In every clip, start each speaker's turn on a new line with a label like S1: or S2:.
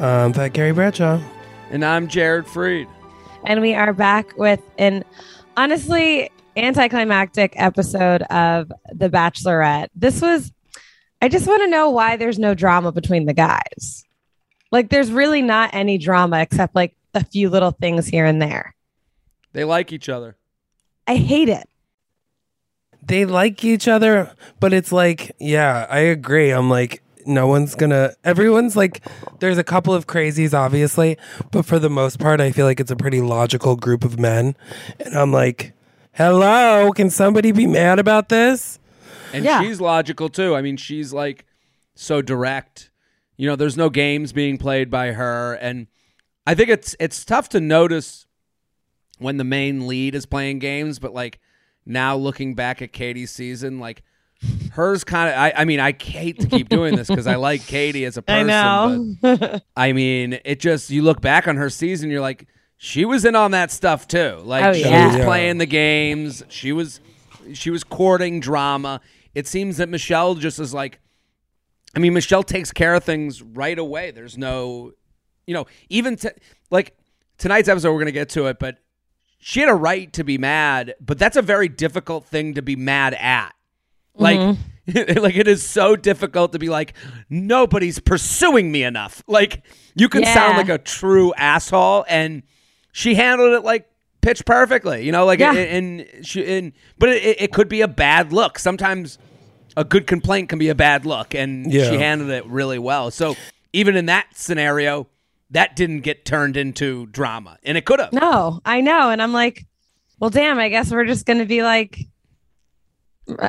S1: Um, Fat Gary Bradshaw.
S2: And I'm Jared Freid.
S3: and we are back with an honestly anticlimactic episode of The Bachelorette. This was, I just want to know why there's no drama between the guys. Like, there's really not any drama except like a few little things here and there.
S2: They like each other.
S3: I hate it.
S1: They like each other, but it's like, yeah, I agree. I'm like, no one's gonna, everyone's like, there's a couple of crazies, obviously, but for the most part, I feel like it's a pretty logical group of men. And I'm like, hello, can somebody be mad about this?
S2: And
S3: Yeah.
S2: she's logical too. I mean, she's like so direct. You know, there's no games being played by her and I think it's it's tough to notice when the main lead is playing games, but like now looking back at Katie's season, like hers kind of I, I mean, I hate to keep doing this because I like Katie as a person.
S3: know.
S2: But I mean, it just you look back on her season, you're like, she was in on that stuff too. Like
S3: Oh,
S2: she
S3: yeah.
S2: was playing the games. She was she was courting drama. It seems that Michelle just is like I mean, Michelle takes care of things right away. There's no you know, even to, like tonight's episode we're going to get to it, but she had a right to be mad, but that's a very difficult thing to be mad at. Like mm-hmm. like it is so difficult to be like nobody's pursuing me enough. Like you can sound like a true asshole and she handled it like pitch perfectly, you know, like
S3: Yeah.
S2: and, and she and but it, it could be a bad look. Sometimes a good complaint can be a bad look and
S1: Yeah.
S2: she handled it really well. So even in that scenario, that didn't get turned into drama and it could have.
S3: No, I know. And I'm like, well, damn, I guess we're just going to be like,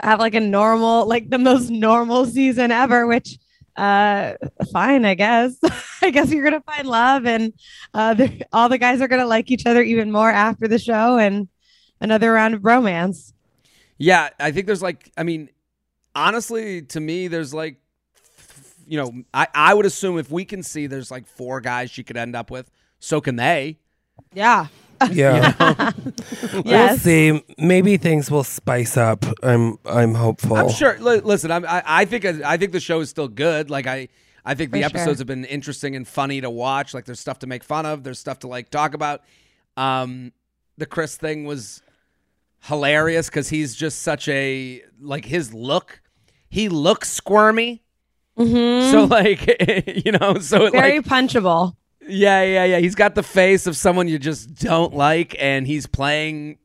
S3: have like a normal, like the most normal season ever, which, uh, fine, I guess. I guess you're to find love and, uh, the, all the guys are to like each other even more after the show and another round of romance.
S2: Yeah, I think there's like, I mean, honestly, to me, there's like, you know, I, I would assume if we can see there's like four guys she could end up with, so can they.
S3: Yeah.
S1: Yeah. We'll
S3: Yes.
S1: see. Maybe things will spice up. I'm I'm hopeful.
S2: I'm sure. Li- listen, I'm, I, I think I think the show is still good. Like I, I think the
S3: For
S2: episodes
S3: sure.
S2: have been interesting and funny to watch. Like there's stuff to make fun of. There's stuff to like talk about. Um, the Chris thing was hilarious because he's just such a like his look. He looks squirmy. So like you know, so it,
S3: Very
S2: like
S3: punchable.
S2: Yeah, yeah, yeah. He's got the face of someone you just don't like, and he's playing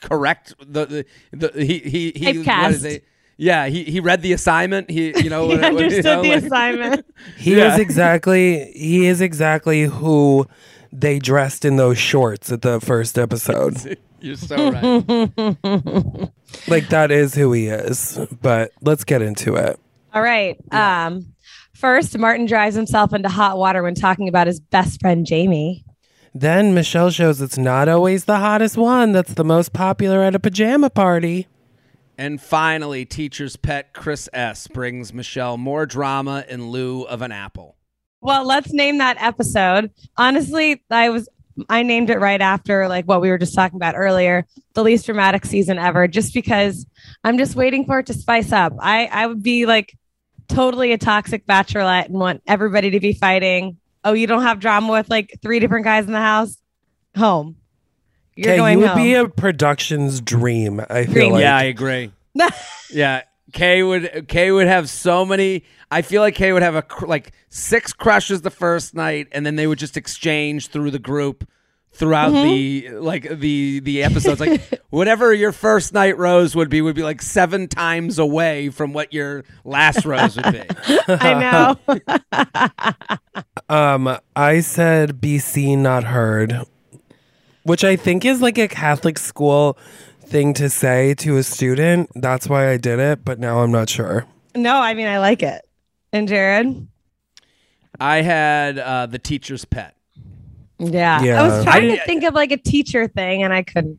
S2: correct. The the, the he he he. what
S3: Typecast.
S2: is it? Yeah, he he read the assignment. He you know
S3: He
S2: what- what- you
S3: understood
S2: know,
S3: the
S2: like-
S3: assignment.
S1: He
S2: Yeah.
S1: is exactly he is exactly who they dressed in those shorts at the first episode.
S2: You're so right.
S1: like that is who he is. But let's get into it.
S3: All right. Um, first, Martin drives himself into hot water when talking about his best friend Jamie.
S1: Then Michelle shows it's not always the hottest one that's the most popular at a pajama party.
S2: And finally, teacher's pet Chris S brings Michelle more drama in lieu of an apple.
S3: Well, let's name that episode. Honestly, I was I named it right after like what we were just talking about earlier, the least dramatic season ever, just because I'm just waiting for it to spice up. I I would be like totally a toxic bachelorette and want everybody to be fighting. Oh, you don't have drama with like three different guys in the house? Home. You're
S1: Okay,
S3: going
S1: you would
S3: home.
S1: be a production's dream. I feel
S3: Dream.
S1: like.
S2: yeah, I agree. yeah, Kay would Kay would have so many. I feel like Kay would have a like six crushes the first night, and then they would just exchange through the group throughout the like the the episodes. Like whatever your first night rose would be would be like seven times away from what your last rose would be.
S3: I know.
S1: Um, I said be seen, not heard, which I think is like a Catholic school thing to say to a student. That's why I did it, but now I'm not sure.
S3: no, I mean I like it. And Jared?
S2: I had uh, the teacher's pet.
S3: Yeah. I was trying
S2: I-
S3: to think of like a teacher thing and I couldn't.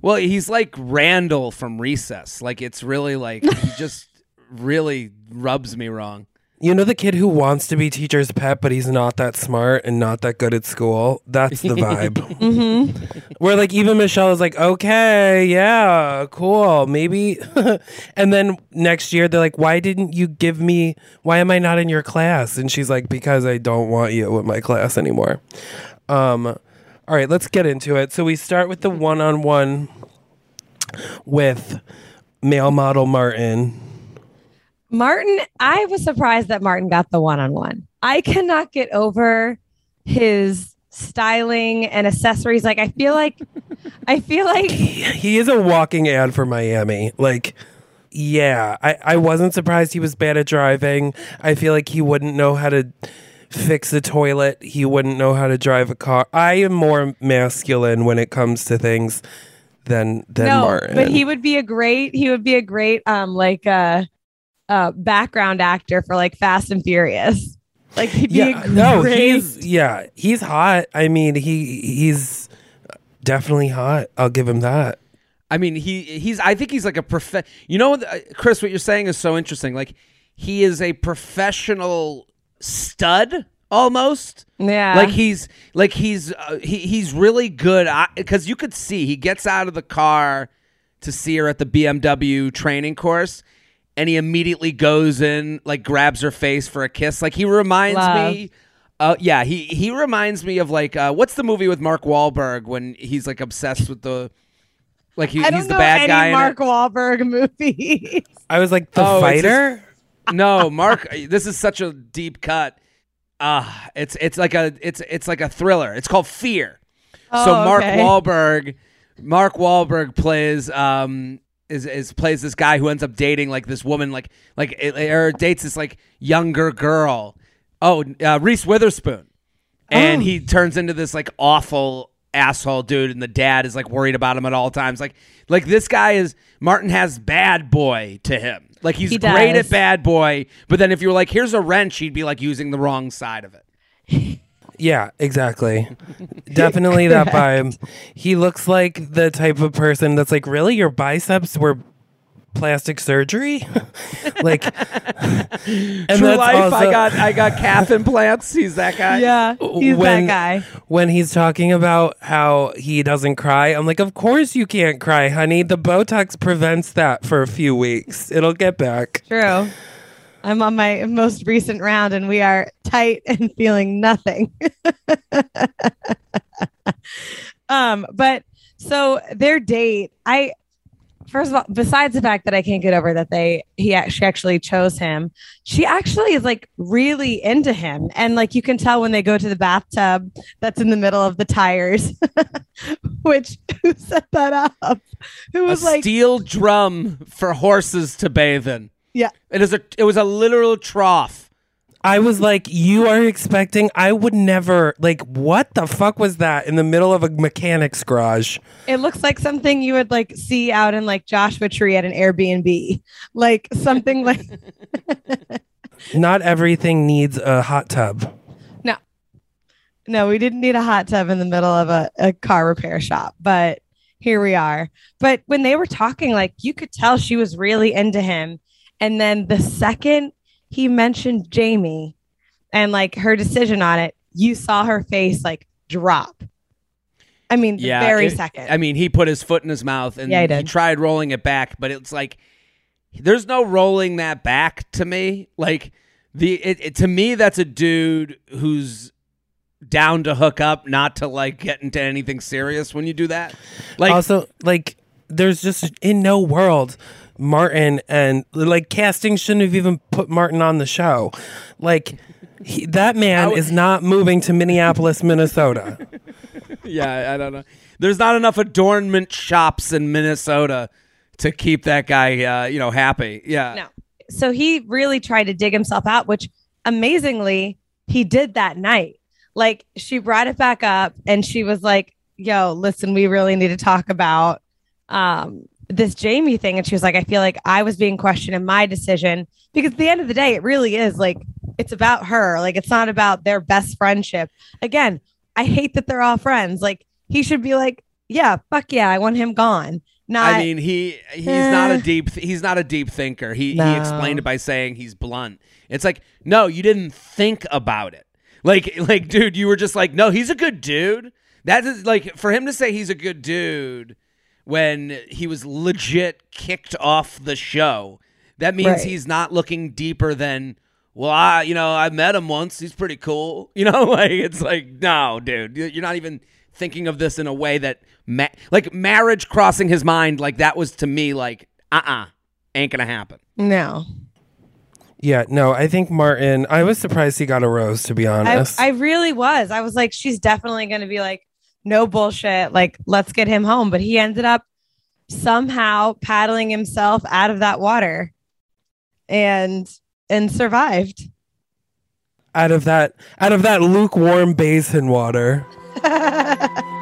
S2: Well, he's like Randall from Recess. Like it's really like he just really rubs me wrong.
S1: You know the kid who wants to be teacher's pet, but he's not that smart and not that good at school? That's the vibe.
S3: Mm-hmm.
S1: Where like even Michelle is like, okay, yeah, cool, maybe. and then next year they're like, why didn't you give me? Why am I not in your class? And she's like, because I don't want you in my class anymore. Um, all right, let's get into it. So we start with the one-on-one with male model Martin.
S3: Martin, I was surprised that Martin got the one on one. I cannot get over his styling and accessories. Like I feel like I feel like
S1: he is a walking ad for Miami. Like, yeah, I, I wasn't surprised he was bad at driving. I feel like he wouldn't know how to fix a toilet. He wouldn't know how to drive a car. I am more masculine when it comes to things than than
S3: no,
S1: Martin.
S3: but he would be a great he would be a great um like uh uh background actor for like Fast and Furious. Like he'd be
S1: yeah,
S3: a
S1: no, he's yeah, he's hot. I mean, he he's definitely hot. I'll give him that.
S2: I mean, he he's. I think he's like a prof. You know, uh, Chris, what you're saying is so interesting. Like, he is a professional stud almost.
S3: yeah.
S2: Like he's like he's uh, he he's really good because you could see he gets out of the car to see her at the BMW training course, and he immediately goes in like grabs her face for a kiss. Like he reminds
S3: Love.
S2: me. Uh, yeah, he he reminds me of like uh, what's the movie with Mark Wahlberg when he's like obsessed with the like he,
S3: I don't
S2: he's the
S3: know
S2: bad
S3: any
S2: guy.
S3: Mark
S2: it.
S3: Wahlberg movie.
S1: I was like the
S2: Oh, it's just-
S1: fighter.
S2: no, Mark. this is such a deep cut. Ah, it's it's like a it's it's like a thriller. It's called Fear. so
S3: Oh,
S2: Mark
S3: okay.
S2: Wahlberg, Mark Wahlberg plays um is is plays this guy who ends up dating like this woman like like or dates this like younger girl. Oh, uh, Reese Witherspoon, and
S3: Oh.
S2: he turns into this like awful asshole dude, and the dad is like worried about him at all times. Like like this guy is Martin has bad boy to him. Like he's
S3: He
S2: great at bad boy, but then if you were like, here's a wrench, he'd be like using the wrong side of it.
S1: Yeah, exactly. Definitely that vibe. He looks like the type of person that's like, really, your biceps were plastic surgery? like, and
S2: True
S1: that's
S2: life. I got I got calf implants. He's that guy.
S3: yeah, he's
S1: when,
S3: that guy.
S1: When he's talking about how he doesn't cry, I'm like, of course you can't cry, honey. The Botox prevents that for a few weeks. It'll get back.
S3: True. I'm on my most recent round and we are tight and feeling nothing. um, but so their date, I first of all, besides the fact that I can't get over that they he actually actually chose him, she actually is like really into him. And like you can tell when they go to the bathtub that's in the middle of the tires. Which who set that up? Who
S2: A
S3: was like
S2: steel drum for horses to bathe in.
S3: Yeah.
S2: It is a it was a literal trough.
S1: I was like, you are expecting, I would never, like, what the fuck was that in the middle of a mechanic's garage?
S3: It looks like something you would like see out in like Joshua Tree at an Airbnb, like something like
S1: Not everything needs a hot tub.
S3: No. No, we didn't need a hot tub in the middle of a, a car repair shop, but here we are. But when they were talking, like you could tell she was really into him. And then the second he mentioned Jamie and like her decision on it, you saw her face like drop. I mean, the very
S2: it-
S3: second.
S2: I mean, he put his foot in his mouth and
S3: Yeah, he
S2: he, tried rolling it back, but it's like there's no rolling that back to me. Like the it, it- to me, that's a dude who's down to hook up, not to like get into anything serious when you do that. Like
S1: also, like, there's just in no world Martin and like casting shouldn't have even put Martin on the show. Like, he, that man is not moving to Minneapolis, Minnesota.
S2: yeah, I don't know. There's not enough adornment shops in Minnesota to keep that guy, uh, you know, happy. Yeah.
S3: No. So he really tried to dig himself out, which amazingly he did that night. Like she brought it back up and she was like, yo, listen, we really need to talk about um this Jamie thing. And she was like, I feel like I was being questioned in my decision because at the end of the day, it really is like it's about her. Like it's not about their best friendship. Again, I hate that they're all friends. Like he should be like, yeah, fuck yeah, I want him gone. Not
S2: I mean, he he's not a
S3: Eh.
S2: deep he's not a deep thinker. He he explained it by saying he's blunt. It's like, no, you didn't think about it. Like like dude, you were just like, no, he's a good dude. That is like for him to say he's a good dude when he was legit kicked off the show. That means
S3: Right.
S2: he's not looking deeper than well, I you know I met him once. He's pretty cool. You know, like it's like no, dude, you- you're not even thinking of this in a way that ma- like marriage crossing his mind. Like that was to me like uh uh ain't gonna happen.
S3: no.
S1: Yeah, no, I think Martin. I was surprised he got a rose, to be
S3: I,
S1: honest.
S3: I really was. I was like, she's definitely going to be like, no bullshit. Like, let's get him home. But he ended up somehow paddling himself out of that water and and survived.
S1: out of that, out of that lukewarm basin water.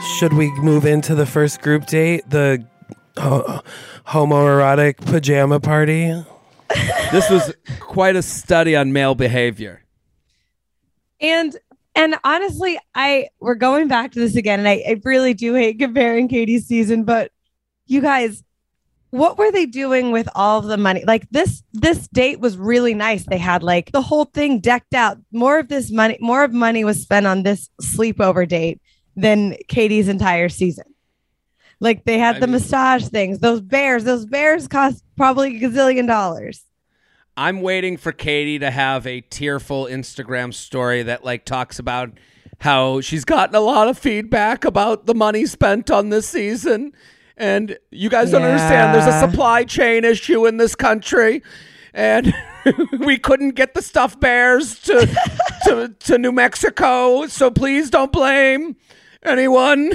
S1: Should we move into the first group date, the ho- homoerotic pajama party?
S2: This was quite a study on male behavior.
S3: and and honestly, I we're going back to this again, and I, I really do hate comparing Katie's season, but you guys, what were they doing with all of the money? Like this this date was really nice. They had like the whole thing decked out. More of this money, more of money was spent on this sleepover date than Katie's entire season. Like they had
S2: I
S3: the
S2: mean-
S3: massage things, those bears, those bears cost probably a gazillion dollars.
S2: I'm waiting for Katie to have a tearful Instagram story that like talks about how she's gotten a lot of feedback about the money spent on this season. And you guys don't understand there's a supply chain issue in this country. And we couldn't get the stuffed bears to, to to New Mexico. So please don't blame anyone.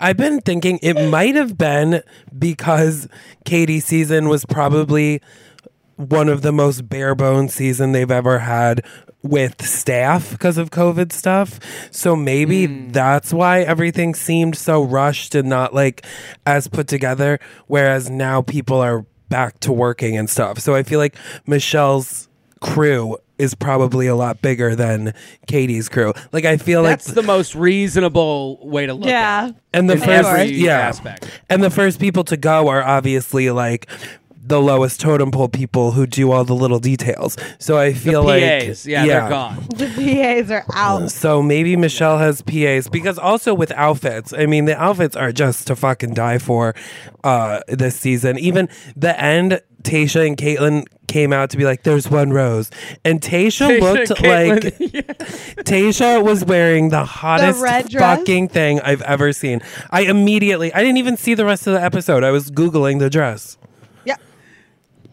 S1: I've been thinking it might have been because Katie's season was probably one of the most bare bones season they've ever had with staff because of COVID stuff. So maybe hmm. that's why everything seemed so rushed and not like as put together. Whereas now people are back to working and stuff. So I feel like Michelle's crew is probably a lot bigger than Katie's crew. Like I feel like
S2: That's the most reasonable way to look at
S3: Yeah.
S2: it.
S1: and the
S2: in
S1: first
S2: every
S1: yeah
S2: aspect.
S1: and the first people to go are obviously like the lowest totem pole people who do all the little details so i
S2: The
S1: feel like
S2: PAs, yeah, they're gone.
S3: The PAs are out.
S1: so maybe michelle has pas because also with outfits i mean the outfits are just to fucking die for uh this season even the end tasha and kaitlyn came out to be like there's one rose and tasha, looked
S2: Kaitlyn-
S1: like Tasha was wearing the hottest
S3: red dress?
S1: fucking thing I've ever seen. I immediately, I didn't even see the rest of the episode. I was Googling the dress.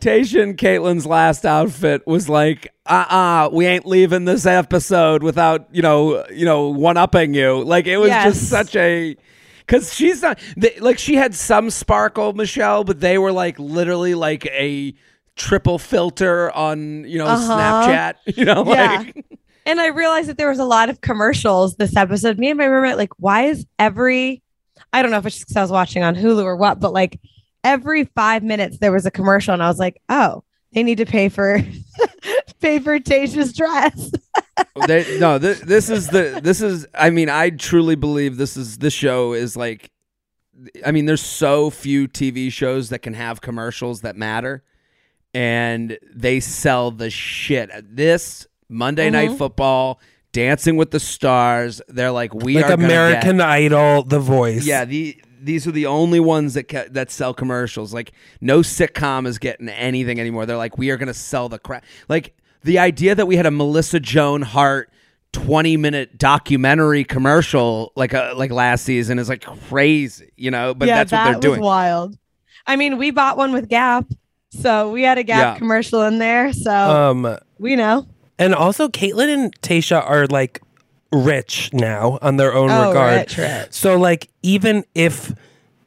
S2: And Kaitlyn's last outfit was like, uh uh we ain't leaving this episode without, you know, you know, one upping you. Like it was
S3: Yes.
S2: just such a because she's not they, like she had some sparkle, Michelle, but they were like literally like a triple filter on, you know,
S3: Uh-huh.
S2: Snapchat. You know,
S3: Yeah.
S2: like
S3: And I realized that there was a lot of commercials this episode. Me and my roommate, like, why is every, I don't know if it's because I was watching on Hulu or what, but like every five minutes there was a commercial. And I was like, oh, they need to pay for, pay for Tasha's dress.
S2: they, no, this, this is the this is. I mean, I truly believe this is this show is like. I mean, there's so few TV shows that can have commercials that matter, and they sell the shit. This Monday Night
S3: Mhm.
S2: Football, Dancing with the Stars. They're like we
S1: like
S2: are gonna
S1: American
S2: Get,
S1: Idol, The Voice.
S2: yeah, the these are the only ones that ca- that sell commercials. Like no sitcom is getting anything anymore. They're like we are going to sell the crap. Like the idea that we had a Melissa Joan Hart 20 minute documentary commercial like a like last season is like crazy, you know, but
S3: yeah,
S2: that's what they're doing.
S3: wild. I mean, we bought one with Gap. So we had a Gap
S2: Yeah.
S3: commercial in there. So
S1: Um,
S3: we know.
S1: and also Kaitlyn and Tasha are like rich now on their own
S3: Oh,
S1: regard.
S3: rich, rich.
S1: So like even if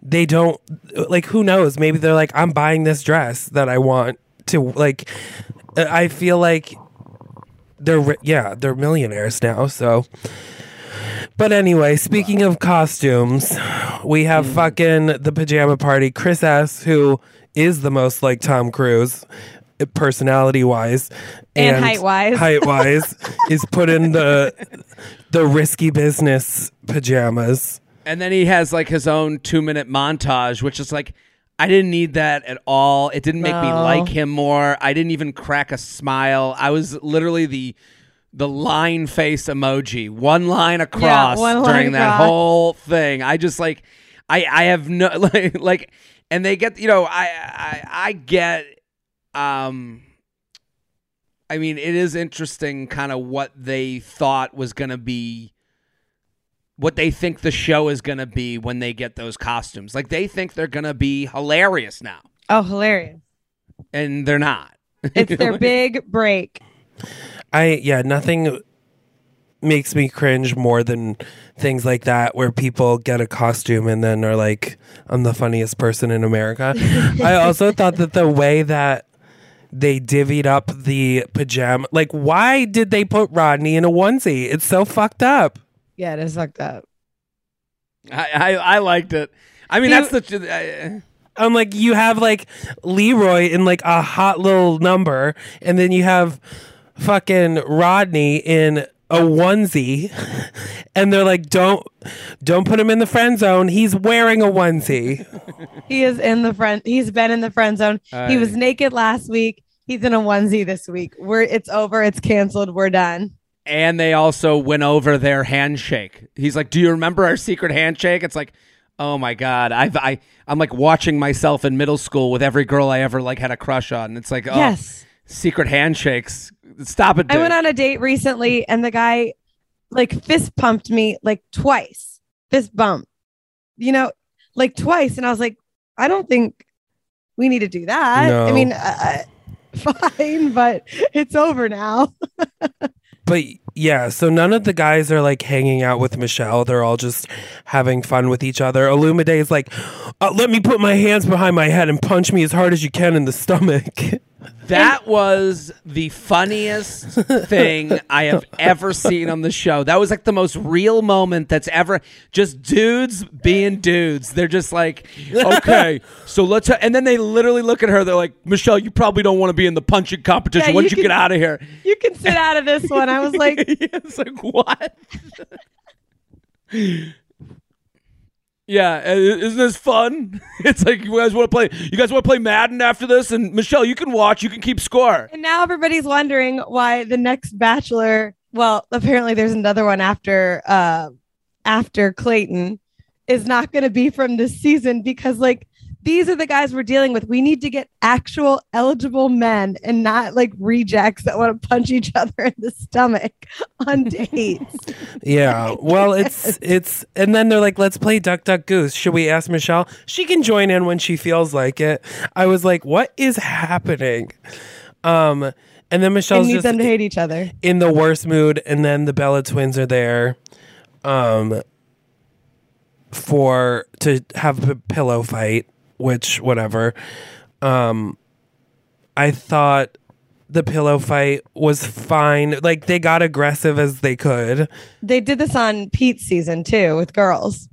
S1: they don't like who knows, maybe they're like I'm buying this dress that I want to like I feel like they're yeah, they're millionaires now, so but anyway, speaking of costumes, we have mm. fucking the pajama party. Chris S, who is the most like Tom Cruise, personality wise
S3: And height-wise.
S1: height wise, is put in the the risky business pajamas.
S2: And then he has like his own 2 minute montage which is like I didn't need that at all. It didn't make me like him more. I didn't even crack a smile. I was literally the the line face emoji, one line across
S3: one line
S2: during that whole thing. I just like I I have no like like and they get you know I I I get um I mean it is interesting kind of what they thought was going to be what they think the show is going to be when they get those costumes. Like they think they're going to be hilarious now
S3: Oh, hilarious.
S2: and they're not.
S3: It's their big break.
S1: I yeah, nothing makes me cringe more than things like that where people get a costume and then are like, I'm the funniest person in America. I also thought that the way that they divvied up the pajama like why did they put Rodney in a onesie? It's so fucked up.
S3: Yeah, it is fucked up.
S2: I, I I liked it. I mean
S3: He-
S2: that's the I, uh,
S1: I'm like, you have like Leroy in like a hot little number, and then you have fucking Rodney in a onesie, and they're like, don't don't put him in the friend zone. He's wearing a onesie.
S3: He is in the friend. He's been in the friend zone. he was naked last week. He's in a onesie this week. We're it's over. It's canceled. We're done.
S2: and they also went over their handshake. He's like, "Do you remember our secret handshake?" It's like, "Oh my god, I've I I'm like watching myself in middle school with every girl I ever like had a crush on. It's like, oh,
S3: Yes.
S2: Secret handshakes. Stop it, dude.
S3: I went on a date recently and the guy like fist pumped me like twice. Fist bump. You know, like twice. And I was like, I don't think we need to do that.
S1: No.
S3: I mean, uh, fine, but it's over now.
S1: But yeah, so none of the guys are like hanging out with Michelle. They're all just having fun with each other. Olumide is like, uh, let me put my hands behind my head and punch me as hard as you can in the stomach.
S2: That was the funniest thing I have ever seen on the show. That was like the most real moment that's ever just dudes being dudes. They're just like, okay, so let's. Ha-. And then they literally look at her. They're like, Michelle, you probably don't want to be in the punching competition.
S3: Yeah,
S2: Why
S3: you
S2: don't you get
S3: can-
S2: out of here?
S3: You can sit out of this one. I was like,
S2: it's like what? yeah, isn't this fun? It's like you guys want to play. You guys want to play Madden after this, and Michelle, you can watch. You can keep score.
S3: and now everybody's wondering why the next Bachelor. Well, apparently there's another one after uh after Clayton is not going to be from this season because like these are the guys we're dealing with. We need to get actual eligible men and not like rejects that want to punch each other in the stomach on dates.
S1: Yeah. Well, it's it's and then they're like, let's play Duck Duck Goose. Should we ask Michelle? She can join in when she feels like it. I was like, what is happening? Um, and then Michelle's
S3: need
S1: just
S3: them to hate each other.
S1: in the worst mood, and then the Bella twins are there, um, for to have a pillow fight, which whatever. Um, I thought the pillow fight was fine. Like they got aggressive as they could.
S3: They did this on Pete's season too with girls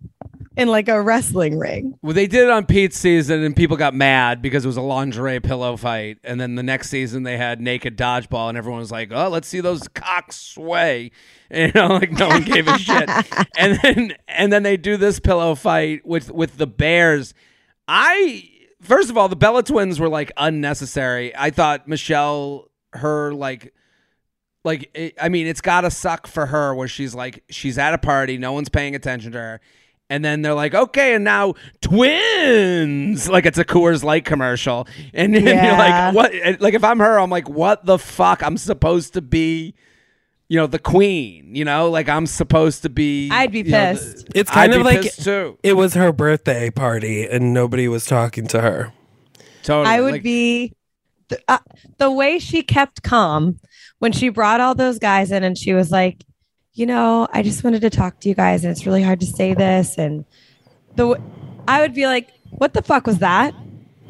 S3: in like a wrestling ring.
S2: Well, they did it on Pete's season, and people got mad because it was a lingerie pillow fight. And then the next season, they had naked dodgeball, and everyone was like, "Oh, let's see those cocks sway." And, you know, like no one gave a shit. And then and then they do this pillow fight with with the Bears. I first of all, the Bella twins were like unnecessary. I thought Michelle, her like like it, I mean, it's got to suck for her where she's like she's at a party, no one's paying attention to her. And then they're like, okay, and now twins. Like it's a Coors Light commercial. And, and you're like, what? Like if I'm her, I'm like, what the fuck? I'm supposed to be, you know, the queen. You know, like I'm supposed to be.
S3: I'd be
S2: you know, the-
S3: pissed.
S1: It's kind
S2: I'd
S1: of like
S2: too.
S1: it was her birthday party, and nobody was talking to her.
S2: Totally.
S3: I would
S2: Like,
S3: be the, uh, the way she kept calm when she brought all those guys in and she was like, you know, I just wanted to talk to you guys and it's really hard to say this and the w- I would be like, what the fuck was that?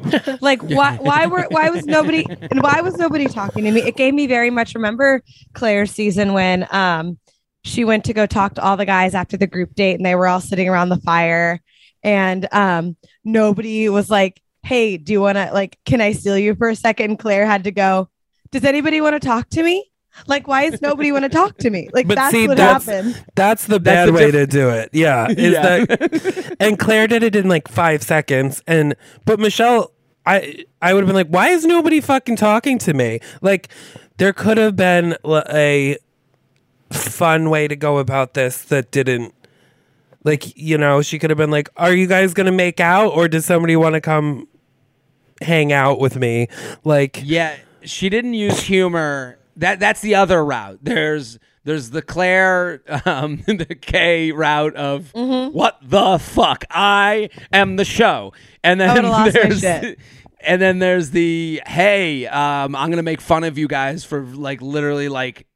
S3: like why why were why was nobody and why was nobody talking to me? It gave me very much remember Claire's season when um she went to go talk to all the guys after the group date and they were all sitting around the fire and um nobody was like hey do you want to like can i steal you for a second claire had to go does anybody want to talk to me like why does nobody want to talk to me like
S1: But
S3: that's
S1: see,
S3: what
S1: that's-
S3: happened
S1: That's the
S2: That's
S1: bad
S2: the
S1: way
S2: diff-
S1: to do it. Yeah. Is
S2: Yeah.
S1: that and Claire did it in like five seconds. And but Michelle, I I would have been like, why is nobody fucking talking to me? Like there could have been a fun way to go about this that didn't like you know she could have been like are you guys gonna make out or does somebody want to come hang out with me like
S2: Yeah, she didn't use humor. That that's the other route. There's there's the Claire, um, the K route of what the fuck? I am the show, and then
S3: would've lost my
S2: there's and then there's the hey, um, I'm gonna make fun of you guys for like literally like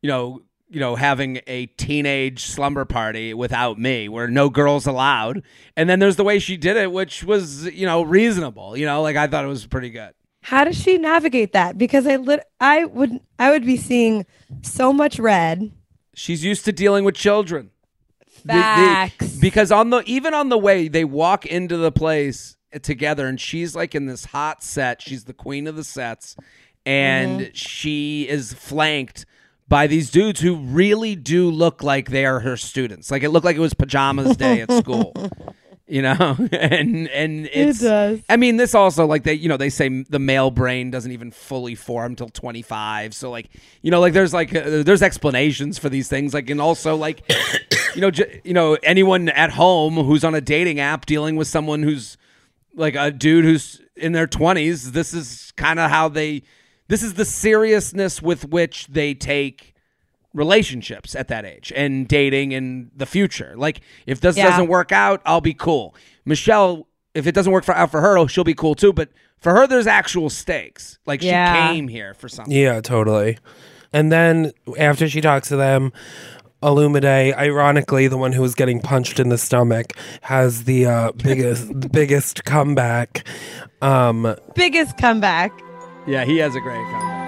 S2: you know you know having a teenage slumber party without me where no girls allowed. And then there's the way she did it which was you know reasonable you know like i thought it was pretty good
S3: how does she navigate that because i lit i would i would be seeing so much red
S2: She's used to dealing with children.
S3: Facts.
S2: because on the even on the way they walk into the place together and she's like in this hot set. She's the queen of the sets and
S3: Mm-hmm.
S2: she is flanked by these dudes who really do look like they are her students. Like it looked like it was pajamas day at school. You know, and and it's
S3: does.
S2: I mean, this also like they, you know, they say the male brain doesn't even fully form till 25. So like, you know, like there's like uh, there's explanations for these things. Like, and also like, you know, j- you know, anyone at home who's on a dating app dealing with someone who's like a dude who's in their 20s, this is kind of how they, this is the seriousness with which they take relationships at that age and dating in the future. Like if this
S3: Yeah.
S2: doesn't work out, I'll be cool. Michelle, if it doesn't work for, out for her, she'll be cool too. But for her, there's actual stakes. Like
S3: Yeah.
S2: she came here for something.
S1: Yeah, totally. And then after she talks to them, Olumide, ironically, the one who was getting punched in the stomach, has the uh, biggest biggest comeback. Um,
S3: biggest comeback
S2: Yeah, he has a great comeback.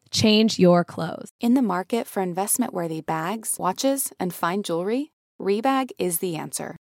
S4: Change your clothes.
S5: In the market for investment worthy bags, watches, and fine jewelry, Rebag is the answer.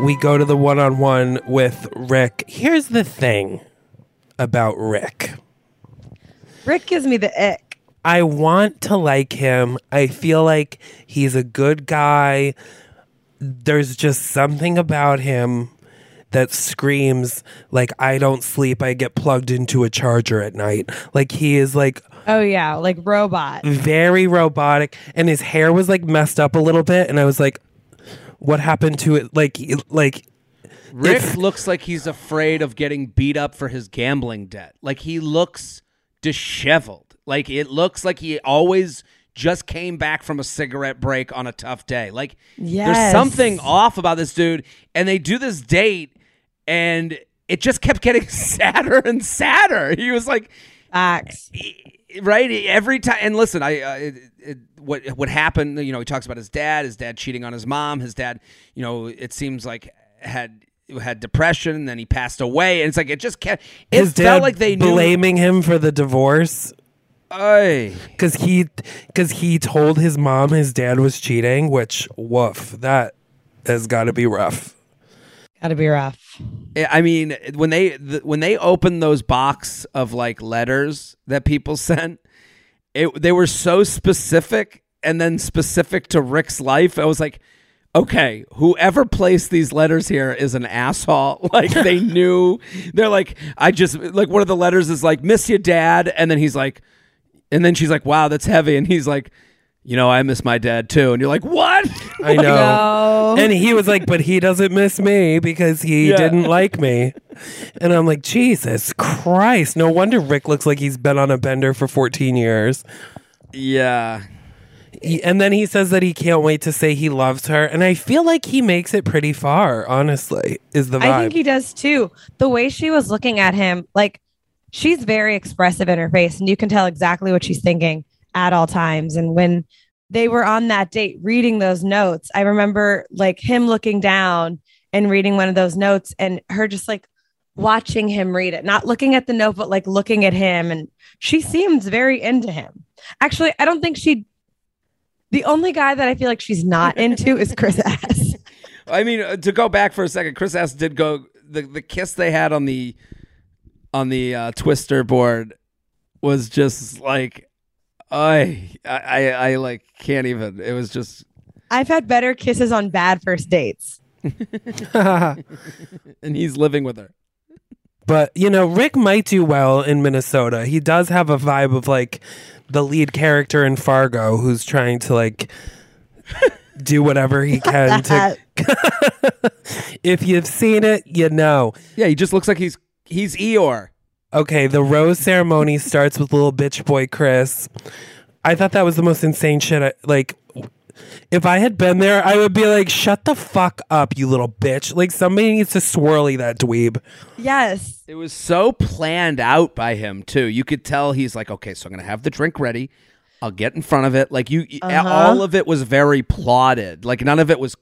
S1: We go to the one on one with Rick. Here's the thing about Rick
S3: Rick gives me the ick.
S1: I want to like him. I feel like he's a good guy. There's just something about him that screams like I don't sleep, I get plugged into a charger at night. Like he is like
S3: Oh yeah, like robot.
S1: very robotic and his hair was like messed up a little bit and I was like what happened to it like like
S2: Rick
S1: If-
S2: looks like he's afraid of getting beat up for his gambling debt. Like he looks disheveled. Like it looks like he always just came back from a cigarette break on a tough day. Like there's something off about this dude. And they do this date, and it just kept getting sadder and sadder. He was like,
S3: Facts.
S2: right every time and listen i uh, it, it, what what happened you know he talks about his dad his dad cheating on his mom his dad you know it seems like had had depression and then he passed away and it's like it just kept it
S1: his dad
S2: felt like they knew
S1: blaming him for the divorce
S2: Ay.
S1: because he because he told his mom his dad was cheating which woof that has got to be rough
S3: Gotta be rough.
S2: I mean, when they the, when they opened those box of like letters that people sent, it they were so specific and then specific to Rick's life. I was like, okay, whoever placed these letters here is an asshole. Like they knew. They're like, I just like one of the letters is like, miss your dad, and then he's like, and then she's like, wow, that's heavy, and he's like. You know, I miss my dad too. And you're like, what?
S1: i know
S3: No.
S1: and he was like but he doesn't miss me because he
S2: Yeah.
S1: didn't like me and i'm like jesus christ no wonder rick looks like he's been on a bender for 14 years
S2: yeah.
S1: He- and then he says that he can't wait to say he loves her and i feel like he makes it pretty far honestly is the vibe
S3: I think he does too. The way she was looking at him, like she's very expressive in her face, and you can tell exactly what she's thinking at all times. And when they were on that date reading those notes, I remember like him looking down and reading one of those notes, and her just like watching him read it, not looking at the note, but like looking at him. And she seems very into him. Actually, I don't think she. The only guy that I feel like she's not into is Chris S.
S2: I mean, uh, to go back for a second, Chris S did go the the kiss they had on the on the uh, Twister board was just like I I I like can't even. It was just
S3: I've had better kisses on bad first dates.
S2: and he's living with her.
S1: But you know, Rick might do well in Minnesota. He does have a vibe of like the lead character in Fargo who's trying to like do whatever he can to If you've seen it, you know.
S2: Yeah, he just looks like he's he's Eeyore.
S1: Okay, the rose ceremony starts with little bitch boy Chris. I thought that was the most insane shit. I, like, if I had been there, I would be like, "Shut the fuck up, you little bitch!" Like, somebody needs to swirly that dweeb.
S3: Yes.
S2: It was so planned out by him too. You could tell he's like, okay, so I'm gonna have the drink ready. I'll get in front of it. Like you,
S3: Uh-huh.
S2: all of it was very plotted. Like none of it was.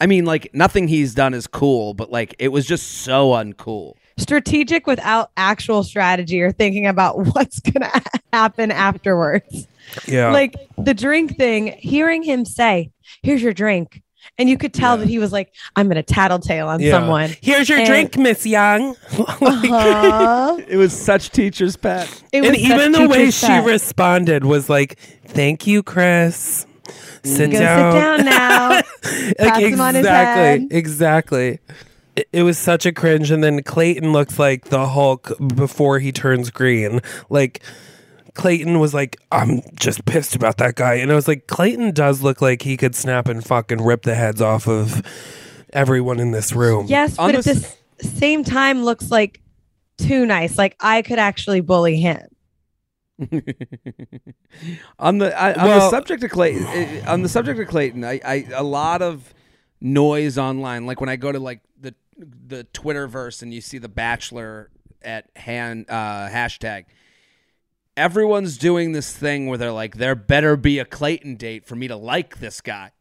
S2: I mean, like nothing he's done is cool, but like it was just so uncool.
S3: Strategic without actual strategy or thinking about what's going to happen afterwards.
S1: Yeah.
S3: Like the drink thing, hearing him say, Here's your drink. And you could tell that he was like, I'm going to tattletale on
S1: Yeah.
S3: someone.
S1: Here's your
S3: And-
S1: drink, Miss Young.
S3: Uh-huh.
S2: It was such teacher's pet.
S3: It
S1: and
S3: was
S1: even the way
S3: teacher's
S1: she responded was like, "Thank you, Chris. Sit
S3: Go
S1: down.
S3: sit down now.
S1: like
S3: Pats him on his
S1: exactly, exactly. It, it was such a cringe, and then Clayton looks like the Hulk before he turns green. Like Clayton was like, "I'm just pissed about that guy," and I was like, "Clayton does look like he could snap and fucking rip the heads off of everyone in this room."
S3: yes,
S2: On
S3: but at
S2: the
S3: the s- same time, looks like too nice. Like I could actually bully him.
S2: on the I, on the subject of Clayton, uh, on the subject of Clayton, I, I a lot of noise online. Like when I go to like the the Twitterverse and you see the Bachelor at hand uh, hashtag. Everyone's doing this thing where they're like, there better be a Clayton date for me to like this guy.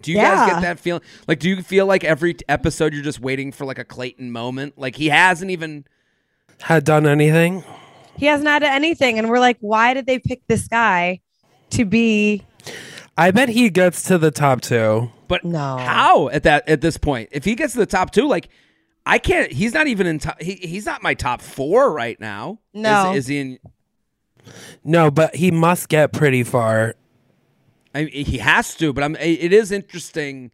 S2: Do you guys get that feeling? Like, do you feel like every episode you're just waiting for like a Clayton moment? Like he hasn't even.
S1: had done anything.
S3: He hasn't had anything. And we're like, why did they pick this guy to be
S1: I bet he gets to the top two.
S2: But
S3: No.
S2: how at that at this point? If he gets to the top two, like I can't. He's not even in. Top, he he's not my top four right now.
S3: No.
S2: is, is he in?
S1: No, but he must get pretty far.
S2: I mean, he has to. But I'm. It is interesting.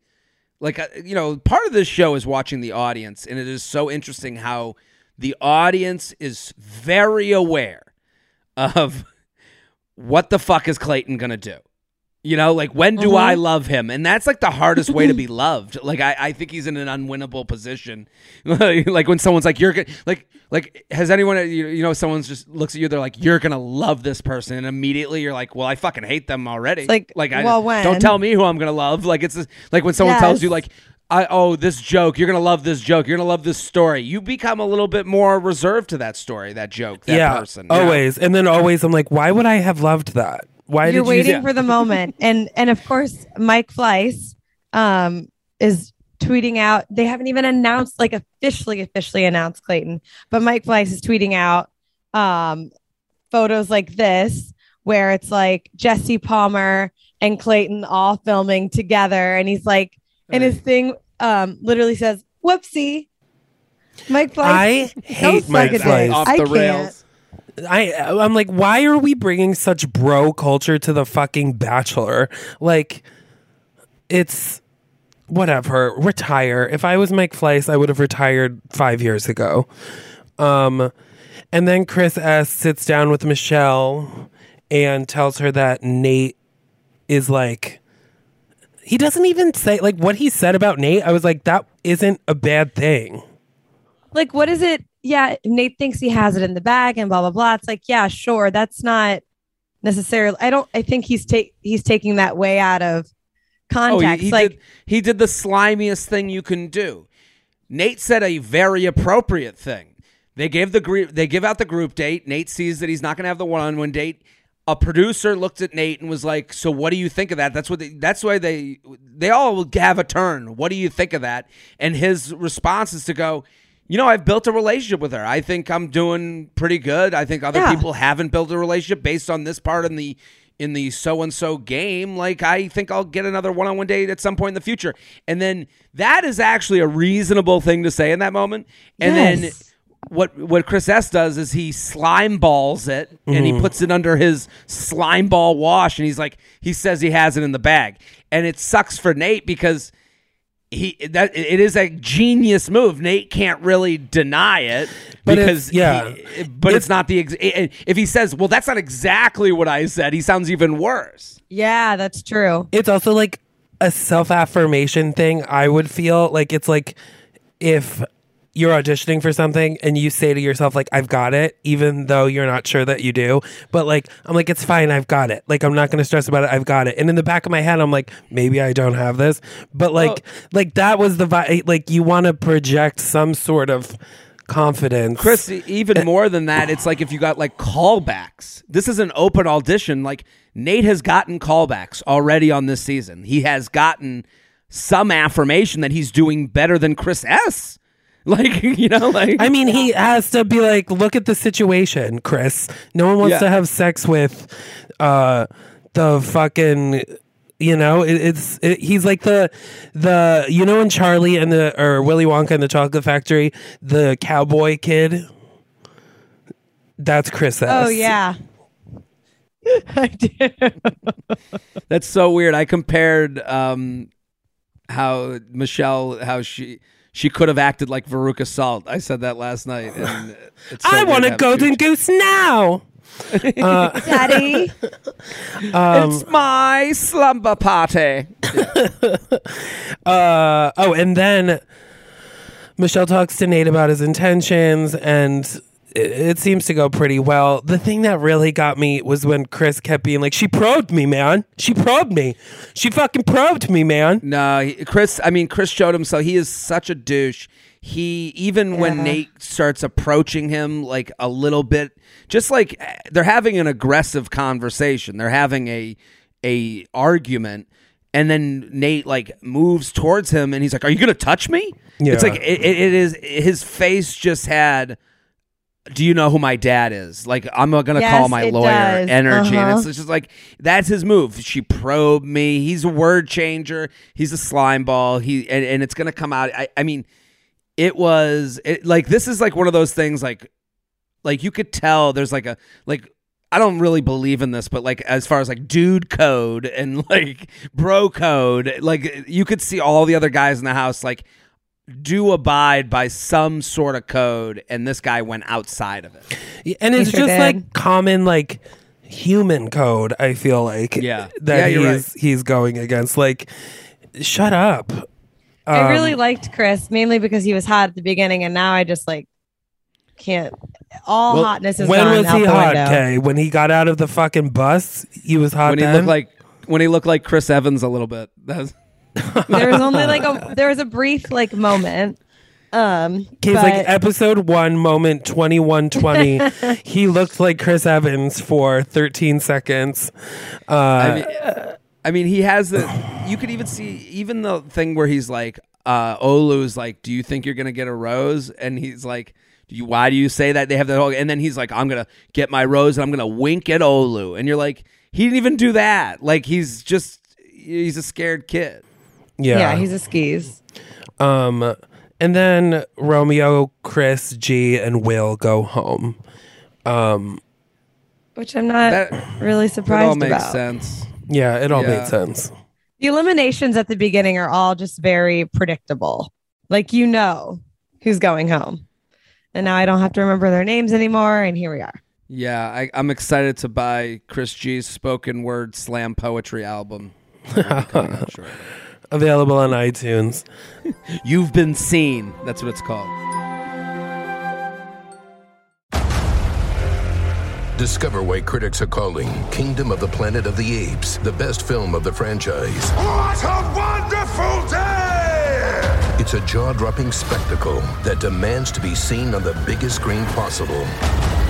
S2: Like uh, you know, part of this show is watching the audience, and it is so interesting how the audience is very aware of what the fuck is Clayton gonna do. You know, like when do I mm-hmm. love him? And that's like the hardest way to be loved. Like I, I think he's in an unwinnable position. like when someone's like, "You're gonna like like." Has anyone you you know someone's just looks at you? They're like, "You're gonna love this person," and immediately you're like, "Well, I fucking hate them already."
S3: It's like,
S2: like I
S3: well, when?
S2: don't tell me who I'm gonna love. Like it's just- like when someone tells you like. I, oh, this joke. You're gonna love this joke. You're gonna love this story. You become a little bit more reserved to that story, that joke, that
S1: yeah,
S2: person. you know?
S1: always. And then always, I'm like, why would I have loved that? Why
S3: you're
S1: did
S3: waiting
S1: you?
S3: for the moment and and of course mike fleiss um is tweeting out they haven't even announced like officially officially announced clayton but mike fleiss is tweeting out um photos like this where it's like jesse palmer and clayton all filming together and he's like and his thing um literally says whoopsie mike fleiss
S1: I
S3: go
S1: hate Mike
S3: a.
S1: Fleiss.
S2: Off
S3: I
S2: the
S3: can't.
S1: I I'm like, why are we bringing such bro culture to the fucking Bachelor? Like, it's whatever. Retire. If I was Mike Fleiss, I would have retired five years ago. Um, and then Chris S sits down with Michelle and tells her that Nate is like. He doesn't even say like what he said about Nate. I was like, that isn't a bad thing.
S3: like what is it yeah nate thinks he has it in the bag and blah blah blah it's like yeah sure that's not necessarily i don't i think he's take he's taking that way out of
S2: Oh, he,
S3: context
S2: he
S3: like
S2: did. He did the slimiest thing you can do. Nate said a very appropriate thing. They gave the group. They give out the group date. Nate sees that he's not going to have the one-on-one date. A producer looked at Nate and was like, "So what do you think of that?" That's what. They, that's why they they all have a turn. What do you think of that? And his response is to go. You know, I've built a relationship with her. I think I'm doing pretty good. I think other
S3: Yeah.
S2: people haven't built a relationship based on this part in the in the so and so game. Like I think I'll get another one on one date at some point in the future. And then that is actually a reasonable thing to say in that moment. And then what what Chris S does is he slime balls it and he mm-hmm. puts it under his slime ball wash and he's like he says he has it in the bag. And it sucks for Nate because he that it is a genius move. Nate can't really deny it
S1: But it's-
S2: because
S1: yeah.
S2: he- but it's, not the ex- if he says, "Well, that's not exactly what I said," he sounds even worse.
S3: yeah that's true
S1: it's also like a self affirmation thing. I would feel like it's like if you're auditioning for something and you say to yourself like I've got it even though you're not sure that you do but like I'm like it's fine I've got it like I'm not going to stress about it I've got it and in the back of my head I'm like maybe I don't have this but like like that was the vi- like you want to project some sort of confidence
S2: Chris, even eh more than that, it's like if you got like callbacks. This is an open audition. Like Nate has gotten callbacks already on this season. He has gotten some affirmation that he's doing better than Chris S. Like, you know, like
S1: I mean, he has to be like, look at the situation, Chris. No one wants
S2: Yeah.
S1: to have sex with uh, the fucking. You know, it, it's it, he's like the the you know in Charlie and the or Willy Wonka and the Chocolate Factory, the cowboy kid. That's Chris. S.
S3: Oh yeah. I do.
S2: That's so weird. I compared um, how Michelle, how she she could have acted like Veruca Salt. I said that last night. And it's so
S1: I want a golden
S2: two-
S1: goose now.
S3: Daddy.
S2: it's my slumber party.
S1: Uh, oh, and then Michelle talks to Nate about his intentions, and it, it seems to go pretty well. The thing that really got me was when Chris kept being like, "She probed me, man. She probed me. She fucking probed me, man."
S2: No, he, Chris. I mean, Chris showed himself. He is such a douche. He even when
S3: Yeah.
S2: Nate starts approaching him like a little bit, just like eh, they're having an aggressive conversation. They're having a a argument, and then Nate like moves towards him, and he's like, "Are you gonna touch me?" It's like it, it it is. His face just had. Do you know who my dad is? Like I'm gonna
S3: Yes,
S2: call my lawyer
S3: does.
S2: energy, and
S3: Uh-huh.
S2: it's just like that's his move. She probed me. He's a word changer. He's a slime ball. He and, and it's gonna come out. I, I mean, it was it, like this is like one of those things like like you could tell there's like a like I don't really believe in this, but like as far as like dude code and like bro code, like you could see all the other guys in the house like do abide by some sort of code, and this guy went outside of it.
S1: And it's
S3: sure
S1: just
S3: did.
S1: like common like human code. I feel like
S2: Yeah.
S1: that
S2: Yeah, you're
S1: he's he's going against. Like, shut up.
S3: I
S1: Um,
S3: really liked Chris mainly because he was hot at the beginning, and now I just like can't. All
S2: Well,
S3: hotness is
S1: When
S3: gone
S1: was he hot?
S3: window.
S1: Kay? When he got out of the fucking bus, he was hot.
S2: when he looked like when he looked like Chris Evans a little bit. That's
S3: There was only like a there was a brief like moment. Um,
S1: He's
S3: but-
S1: like episode one, moment twenty one twenty. he looked like Chris Evans for thirteen seconds. Uh,
S2: I mean, I mean, he has the. You could even see even the thing where he's like, uh, Olu's like, "Do you think you're gonna get a rose?" And he's like, "Do you? Why do you say that?" They have the whole, and then he's like, "I'm gonna get my rose and I'm gonna wink at Olu," and you're like, he didn't even do that. Like he's just he's a scared kid.
S1: Yeah,
S3: yeah, he's a skis.
S1: um, and then Romeo, Chris, G, and Will go home. Um,
S3: which I'm not
S2: That-
S3: really
S2: It
S3: surprised
S2: all makes
S3: about.
S2: sense.
S1: yeah, it all
S2: Yeah.
S1: made sense.
S3: The eliminations at the beginning are all just very predictable. Like you know who's going home. And now I don't have to remember their names anymore and here we are.
S2: Yeah, I, I'm excited to buy Chris G's spoken word slam poetry album. It'll be coming out shortly.
S1: Available on iTunes.
S2: You've been seen. That's what it's called.
S6: Discover why critics are calling Kingdom of the Planet of the Apes the best film of the franchise.
S7: What a wonderful day!
S6: It's a jaw dropping spectacle that demands to be seen on the biggest screen possible.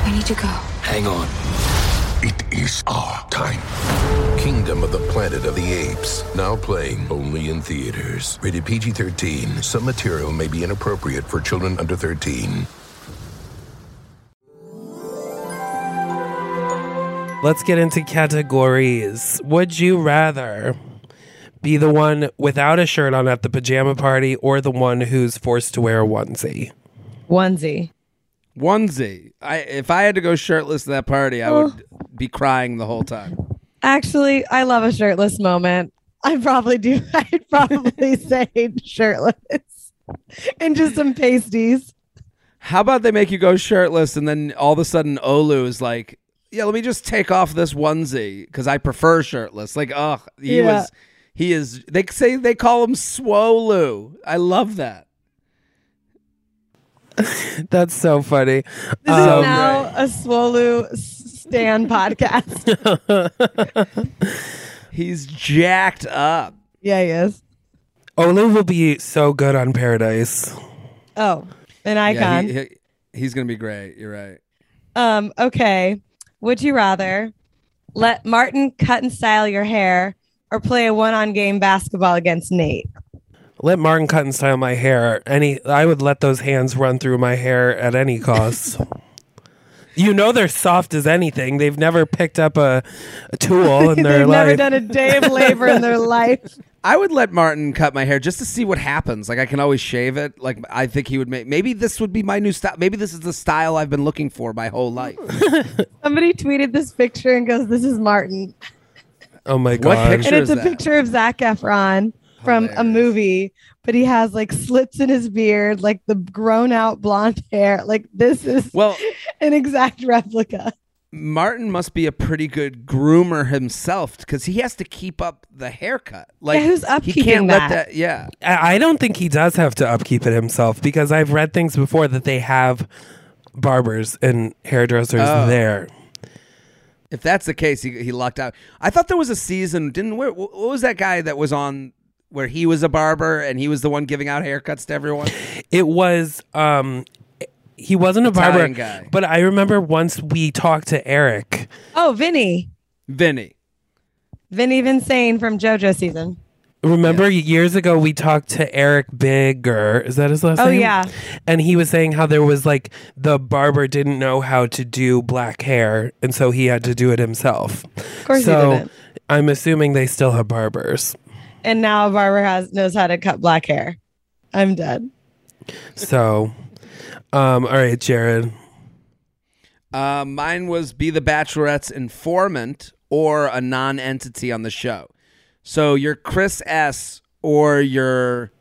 S8: I need to go.
S7: Hang on. It is our time.
S6: Kingdom of the Planet of the Apes. Now playing only in theaters. Rated PG 13. Some material may be inappropriate for children under 13.
S1: Let's get into categories. Would you rather be the one without a shirt on at the pajama party or the one who's forced to wear a onesie?
S3: Onesie.
S2: Onesie. I if I had to go shirtless to that party, I would be crying the whole time.
S3: Actually, I love a shirtless moment. I probably do. I'd probably say shirtless and just some pasties.
S2: How about they make you go shirtless and then all of a sudden Olu is like, "Yeah, let me just take off this onesie because I prefer shirtless." Like, oh, he
S3: Yeah.
S2: was, he is. They say they call him Swolu. I love that.
S1: That's so funny.
S3: This
S1: Um,
S3: is now a Swolu Stan podcast.
S2: He's jacked up.
S3: yeah, he is.
S1: Olu will be so good on Paradise.
S3: Oh, an
S2: Yeah,
S3: icon.
S2: he- he- he's gonna be great. You're right.
S3: Um, okay. Would you rather Let Martin cut and style your hair or play a one-on game basketball against Nate.
S1: Let Martin cut and style my hair. Any, I would let those hands run through my hair at any cost. you know they're soft as anything. They've never picked up a, a tool in their
S3: They've
S1: life.
S3: never done a day of labor in their life.
S2: I would let Martin cut my hair just to see what happens. Like I can always shave it. Like I think he would make. Maybe this would be my new style. Maybe this is the style I've been looking for my whole life.
S3: Somebody tweeted this picture and goes, "This is Martin,"
S1: oh my
S2: What
S1: god!
S2: picture?
S3: and it's
S2: is
S3: a
S2: that?
S3: picture of Zac Efron from a movie. But he has like slits in his beard, like the grown-out blonde hair. Like this is
S2: Well,
S3: an exact replica.
S2: Martin must be a pretty good groomer himself because he has to keep up the haircut. Like
S3: who's
S2: he
S3: upkeeping
S2: can't let
S3: that?
S2: that. Yeah,
S1: I I don't think he does have to upkeep it himself because I've read things before that they have barbers and hairdressers
S2: Oh.
S1: there.
S2: if that's the case, he he lucked out. I thought there was a season. Didn't where, what was that guy that was on where he was a barber and he was the one giving out haircuts to everyone?
S1: It was um he wasn't a
S2: Italian
S1: barber,
S2: guy.
S1: but I remember once we talked to Eric.
S3: Oh, Vinny,
S2: Vinny.
S3: Vinny Vinsane from JoJo season.
S1: Remember years ago we talked to Eric Bigger. Is that his last
S3: Oh,
S1: name?
S3: yeah.
S1: And he was saying how there was like the barber didn't know how to do black hair, and so he had to do it himself.
S3: Of course
S1: so
S3: he didn't.
S1: I'm assuming they still have barbers.
S3: And now Barbara has knows how to cut black hair. I'm dead.
S1: So, um, all right, Jared.
S2: Uh, mine was be the Bachelorette's informant or a non-entity on the show. So you're Chris S. or you're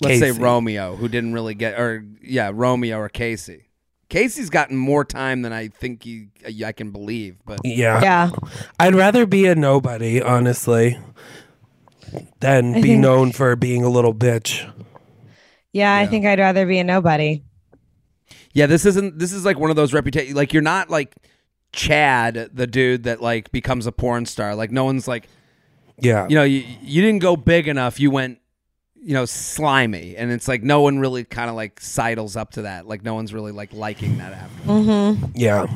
S2: let's say Romeo, who didn't really get, or yeah, Romeo or Casey. Casey's gotten more time than I think he, I can believe, but
S1: Yeah.
S3: Yeah.
S1: I'd rather be a nobody, honestly, than
S3: I
S1: be
S3: think-
S1: known for being a little bitch.
S3: Yeah, I think I'd rather be a nobody.
S2: Yeah, this isn't. This is like one of those reputation. Like you're not like Chad, the dude that like becomes a porn star. Like no one's like,
S1: Yeah.
S2: you know, you you didn't go big enough. You went, you know, slimy, and it's like no one really kind of like sidles up to that. Like no one's really like liking that after. Mhm.
S1: Yeah.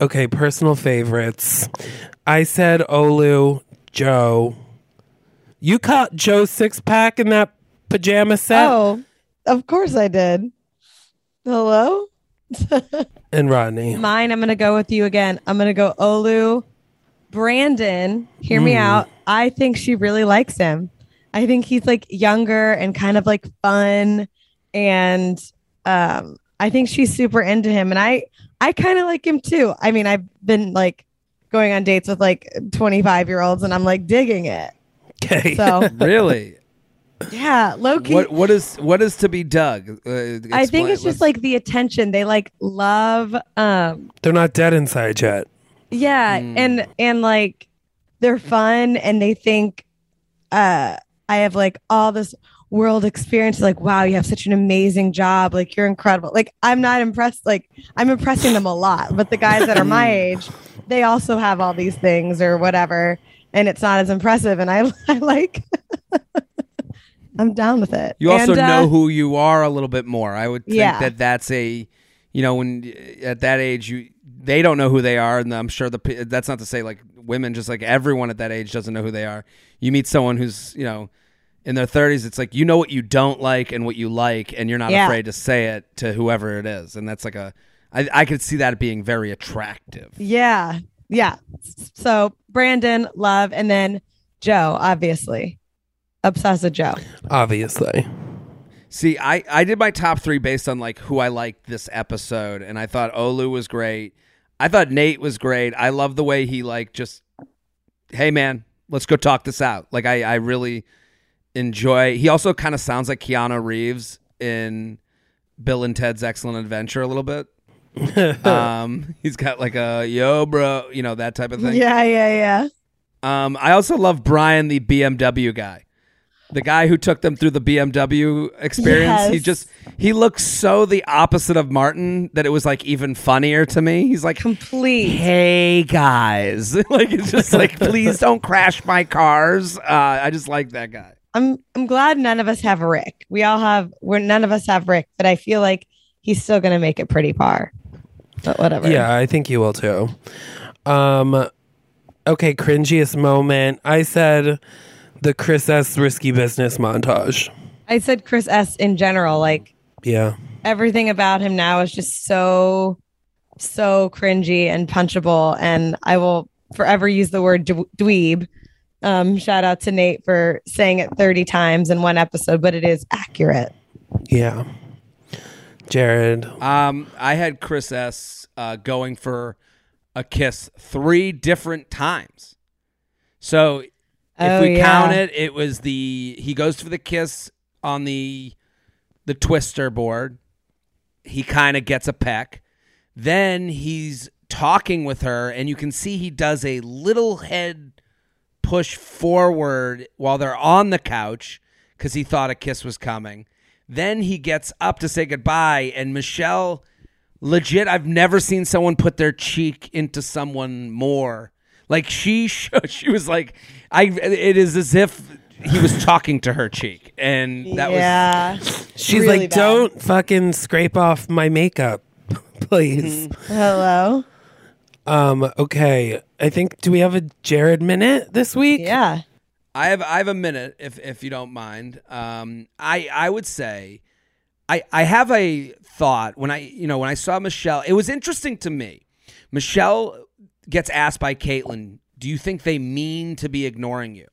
S1: Okay, personal favorites. I said Olu, Joe. You caught Joe's six pack in that pajama set
S3: Oh, of course I did. Hello?
S1: and Rodney.
S3: Mine, I'm going to go with you again. I'm going to go Olu. Brandon, hear me out. I think she really likes him. I think he's like younger and kind of like fun. And um, I think she's super into him. And I, I kind of like him too. I mean, I've been like going on dates with like 25 year olds and I'm like digging it.
S1: Okay.
S3: So,
S2: Really?
S3: yeah, low key.
S2: what what is what is to be dug? Uh,
S3: I think it's just
S2: let's-
S3: like the attention. They like love um
S1: They're not dead inside yet.
S3: yeah,
S2: Mm.
S3: and and like they're fun and they think uh I have like all this world experience like wow, you have such an amazing job. Like you're incredible. Like I'm not impressed like I'm impressing them a lot, but the guys that are my age, they also have all these things or whatever and it's not as impressive and I I like I'm down with it.
S2: You also
S3: And, uh,
S2: know who you are a little bit more. I would think
S3: Yeah.
S2: that that's a, you know, when at that age you they don't know who they are, and I'm sure the that's not to say like women, just like everyone at that age doesn't know who they are. You meet someone who's you know in their 30s, it's like you know what you don't like and what you like, and you're not
S3: Yeah.
S2: afraid to say it to whoever it is, and that's like a. I, I could see that being very attractive.
S3: Yeah. Yeah. So Brandon, love, and then Joe, obviously. Obsessed with Joe.
S1: Obviously.
S2: See, I, I did my top three based on like who I liked this episode, and I thought Olu was great. I thought Nate was great. I love the way he like just, hey man, let's go talk this out. Like I I really enjoy. He also kind of sounds like Keanu Reeves in Bill and Ted's Excellent Adventure a little bit. um, he's got like a yo bro, you know that type of thing.
S3: Yeah, yeah, yeah.
S2: Um, I also love Brian, the BMW guy, the guy who took them through the BMW experience. He just he looks so the opposite of Martin that it was like even funnier to me. He's like,
S3: Complete.
S2: "Hey guys," like it's just like, "Please don't crash my cars." Uh, I just like that guy.
S3: I'm I'm glad none of us have Rick. We all have we're none of us have Rick, but I feel like he's still gonna make it pretty par. But whatever.
S1: Yeah, I think you will too. Um, Okay, cringiest moment. I said the Chris S. risky business montage.
S3: I said Chris S. in general. Like
S1: Yeah.
S3: everything about him now is just so, so cringy and punchable. And I will forever use the word dwe- dweeb. Um, shout out to Nate for saying it 30 times in one episode, but it is accurate.
S1: Yeah. Jared.
S2: Um, I had Chris S. Uh, going for a kiss three different times. So if
S3: Oh,
S2: we
S3: yeah.
S2: count it, it was the he goes for the kiss on the the twister board. He kind of gets a peck. Then he's talking with her, and you can see he does a little head push forward while they're on the couch because he thought a kiss was coming. Then he gets up to say goodbye, and Michelle, legit, I've never seen someone put their cheek into someone more. Like she, she was like, I. It is as if he was talking to her cheek, and that was
S3: yeah.
S1: She's
S3: really
S1: like,
S3: bad.
S1: don't fucking scrape off my makeup, please.
S3: Hello.
S1: Um, okay. I think do we have a Jared minute this week?
S3: Yeah.
S2: I have I have a minute if if you don't mind. Um, I I would say, I I have a thought when I you know when I saw Michelle. It was interesting to me. Michelle gets asked by Kaitlyn, "Do you think they mean to be ignoring you?"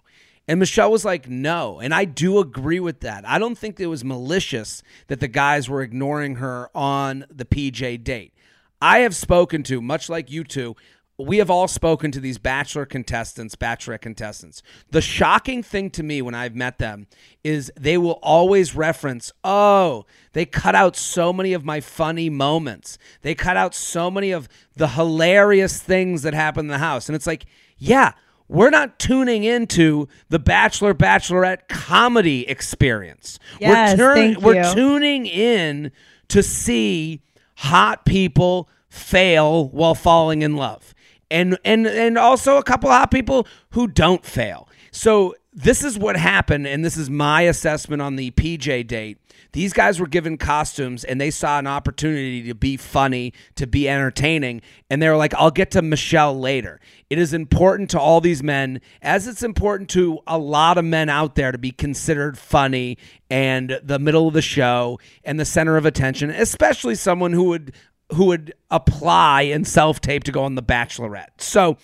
S2: And Michelle was like, "No," and I do agree with that. I don't think it was malicious that the guys were ignoring her on the PJ date. I have spoken to, much like you two, we have all spoken to these bachelor contestants, bachelorette contestants. The shocking thing to me when I've met them is they will always reference, oh, they cut out so many of my funny moments. They cut out so many of the hilarious things that happen in the house. And it's like, yeah, we're not tuning into the Bachelor Bachelorette comedy experience.
S3: Yes,
S2: we're, we're tuning in to see hot people fail while falling in love. And and and also a couple of hot people who don't fail. So this is what happened and this is my assessment on the PJ date. These guys were given costumes and they saw an opportunity to be funny, to be entertaining, and they were like, I'll get to Michelle later. It is important to all these men, as it's important to a lot of men out there to be considered funny and the middle of the show and the center of attention, especially someone who would who would apply and self tape to go on The Bachelorette. So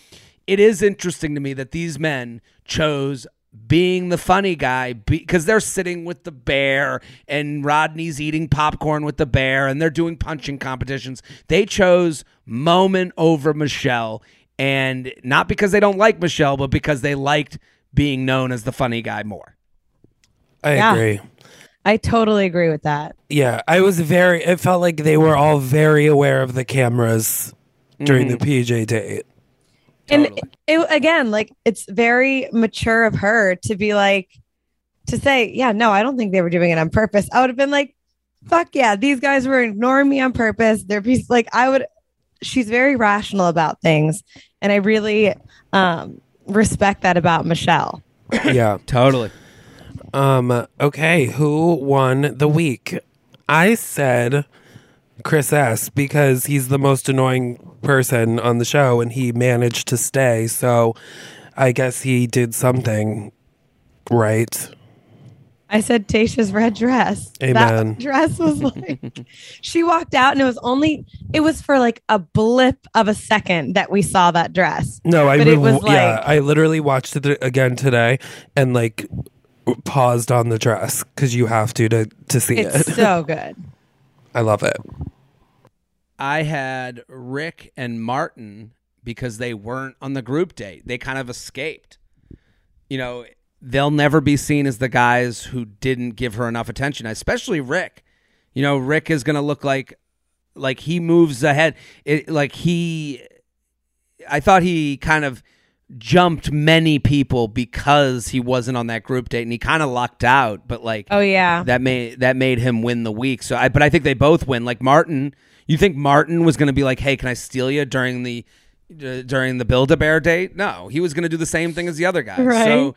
S2: it is interesting to me that these men chose being the funny guy because they're sitting with the bear and Rodney's eating popcorn with the bear and they're doing punching competitions. They chose moment over Michelle and not because they don't like Michelle, but because they liked being known as the funny guy more.
S1: I
S3: Yeah.
S1: agree.
S3: I totally agree with that.
S1: Yeah, I was very. It felt like they were all very aware of the cameras during the PJ date.
S3: And
S2: Totally.
S3: it, again, like it's very mature of her to be like, to say, yeah, no, I don't think they were doing it on purpose. I would have been like, fuck yeah, these guys were ignoring me on purpose. They're piece like I would. She's very rational about things, and I really um, respect that about Michelle.
S1: yeah.
S2: Totally.
S1: Um. Okay. Who won the week? I said Chris S because he's the most annoying person on the show, and he managed to stay. So I guess he did something right.
S3: I said Tasha's red dress.
S1: Amen.
S3: That dress was like she walked out and it was only it was for like a blip of a second that we saw that dress.
S1: No, I
S3: But it
S1: re-
S3: was
S1: yeah,
S3: like-
S1: I literally watched it again today and like paused on the dress because you have to to to see
S3: It's
S1: it.
S3: so good.
S1: I love it.
S2: I had Rick and Martin because they weren't on the group date. They kind of escaped. You know, they'll never be seen as the guys who didn't give her enough attention, especially Rick. You know, Rick is going to look like like he moves ahead. It like he I thought he kind of jumped many people because he wasn't on that group date and he kind of lucked out, but like
S3: Oh yeah.
S2: that made that made him win the week. So I but I think they both win. Like Martin, you think Martin was going to be like, "Hey, can I steal you during the uh, during the Build a Bear date?" No, he was going to do the same thing as the other guys.
S3: Right.
S2: So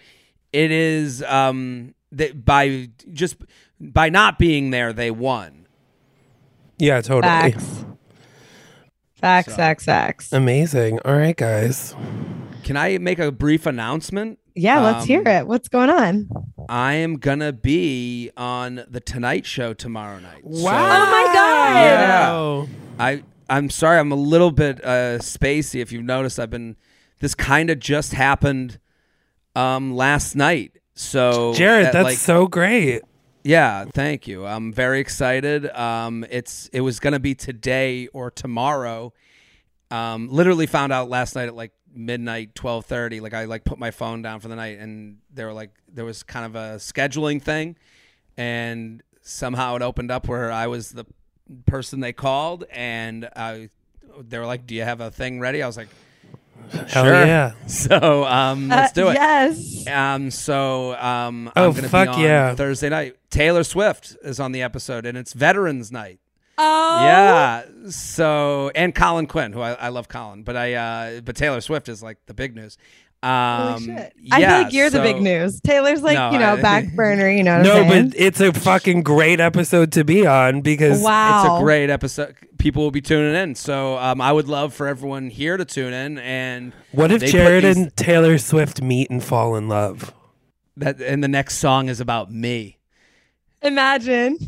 S2: it is um that by just by not being there, they won.
S1: Yeah, totally.
S3: Facts. Facts, facts, facts.
S1: Amazing. All right, guys.
S2: Can can I make a brief announcement?
S3: Yeah, let's hear
S2: Um,
S3: it. What's going on?
S2: I am gonna be on the Tonight Show tomorrow night. So-
S3: Oh my God.
S2: Yeah. I I'm sorry, I'm a little bit uh, spacey. If you've noticed, I've been. This kind of just happened um, last night. So
S1: Jared,
S2: at,
S1: that's
S2: like,
S1: so great.
S2: yeah, thank you. I'm very excited. Um, it's it was gonna be today or tomorrow. Um, literally found out last night at like midnight, twelve thirty. Like I like put my phone down for the night, and they were like there was kind of a scheduling thing, and somehow it opened up where I was the person they called, and I they were like, "Do you have a thing ready?" I was like,
S1: Hell
S2: "Sure."
S1: yeah.
S2: So um, let's
S3: Uh,
S2: do it.
S3: Yes.
S2: Um. So um.
S1: Oh,
S2: I'm gonna
S1: fuck
S2: be on
S1: yeah.
S2: Thursday night. Taylor Swift is on the episode, and it's Veterans Night.
S3: Oh.
S2: Yeah. So and Colin Quinn, who I, I love Colin, but I uh but Taylor Swift is like the big news. Um,
S3: Holy shit. I feel
S2: yeah,
S3: like you're the big news. Taylor's like,
S2: No,
S3: you know,
S2: I-
S3: back burner, you know what
S1: No,
S3: I'm
S1: but it's a fucking great episode to be on because
S3: wow.
S2: It's a great episode. People will be tuning in. So um, I would love for everyone here to tune in. And
S1: what if Jared
S2: these-
S1: and Taylor Swift meet and fall in love?
S2: that and the next song is about me.
S3: Imagine.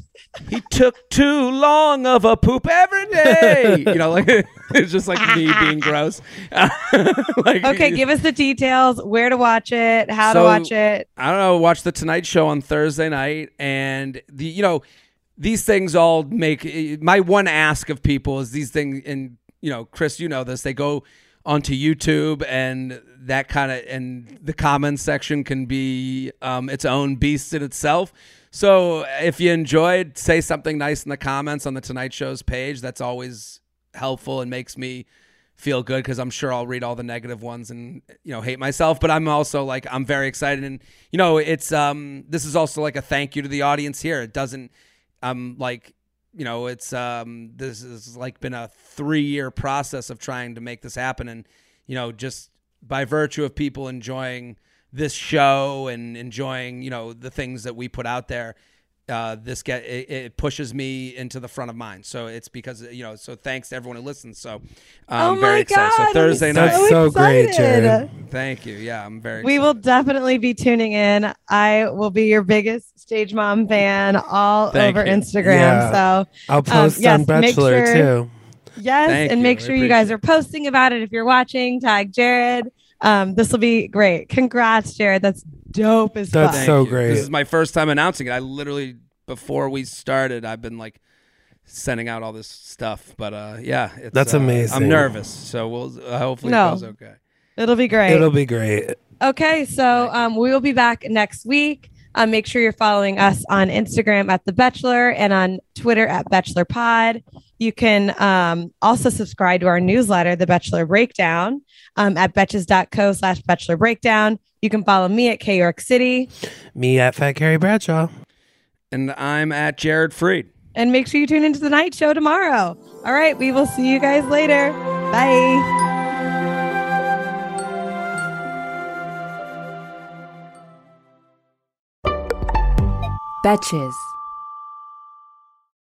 S2: He took too long of a poop every day. you know, like it's just like me being gross. like,
S3: Okay, give us the details, where to watch it, how to watch it.
S2: I don't know, watch the Tonight Show on Thursday night, and the you know these things all make my one ask of people is these things, and you know, Chris, you know this, they go onto YouTube and that kind of and the comments section can be um, its own beast in itself. So if you enjoyed, say something nice in the comments on the Tonight Show's page. That's always helpful and makes me feel good because I'm sure I'll read all the negative ones and you know hate myself. But I'm also like I'm very excited and you know it's um this is also like a thank you to the audience here. It doesn't I'm like you know it's um this has like been a three year process of trying to make this happen and you know just by virtue of people enjoying this show and enjoying you know the things that we put out there uh, this get it, it pushes me into the front of mind. So it's because you know. So thanks to everyone who listens. So I'm
S3: oh
S2: very
S3: my
S2: excited.
S3: God.
S2: So Thursday
S3: I'm
S2: night.
S1: That's so great. Jared.
S2: Thank you. Yeah, I'm very.
S3: We
S2: excited.
S3: will definitely be tuning in. I will be your biggest stage mom fan all
S2: Thank
S3: over
S2: you.
S3: Instagram.
S1: Yeah.
S3: So
S1: I'll post
S3: Um, yes,
S1: on
S3: make
S1: Bachelor
S3: sure-
S1: too.
S3: yes,
S2: Thank
S3: and
S2: you.
S3: make sure you guys
S2: appreciate
S3: are posting about it if you're watching. Tag Jared. Um, this will be great. Congrats, Jared. That's dope as
S1: That's
S3: fuck.
S1: So
S2: you.
S1: great.
S2: This is my first time announcing it. I literally before we started, I've been like sending out all this stuff. But uh, yeah, it's,
S1: That's
S2: uh,
S1: amazing.
S2: I'm nervous, so we'll uh, hopefully
S3: No.
S2: it goes okay.
S3: It'll be great.
S1: It'll be great.
S3: Okay, so um, we will be back next week. Um, make sure you're following us on Instagram at The Bachelor and on Twitter at Bachelor Pod. You can um, also subscribe to our newsletter, The Bachelor Breakdown, um, at betches.co slash Bachelor Breakdown. You can follow me at K York City
S1: Me at Fat Carrie Bradshaw.
S2: And I'm at Jared Freid.
S3: and make sure you tune into the night show tomorrow. All right, we will see you guys later. Bye.
S8: Betches.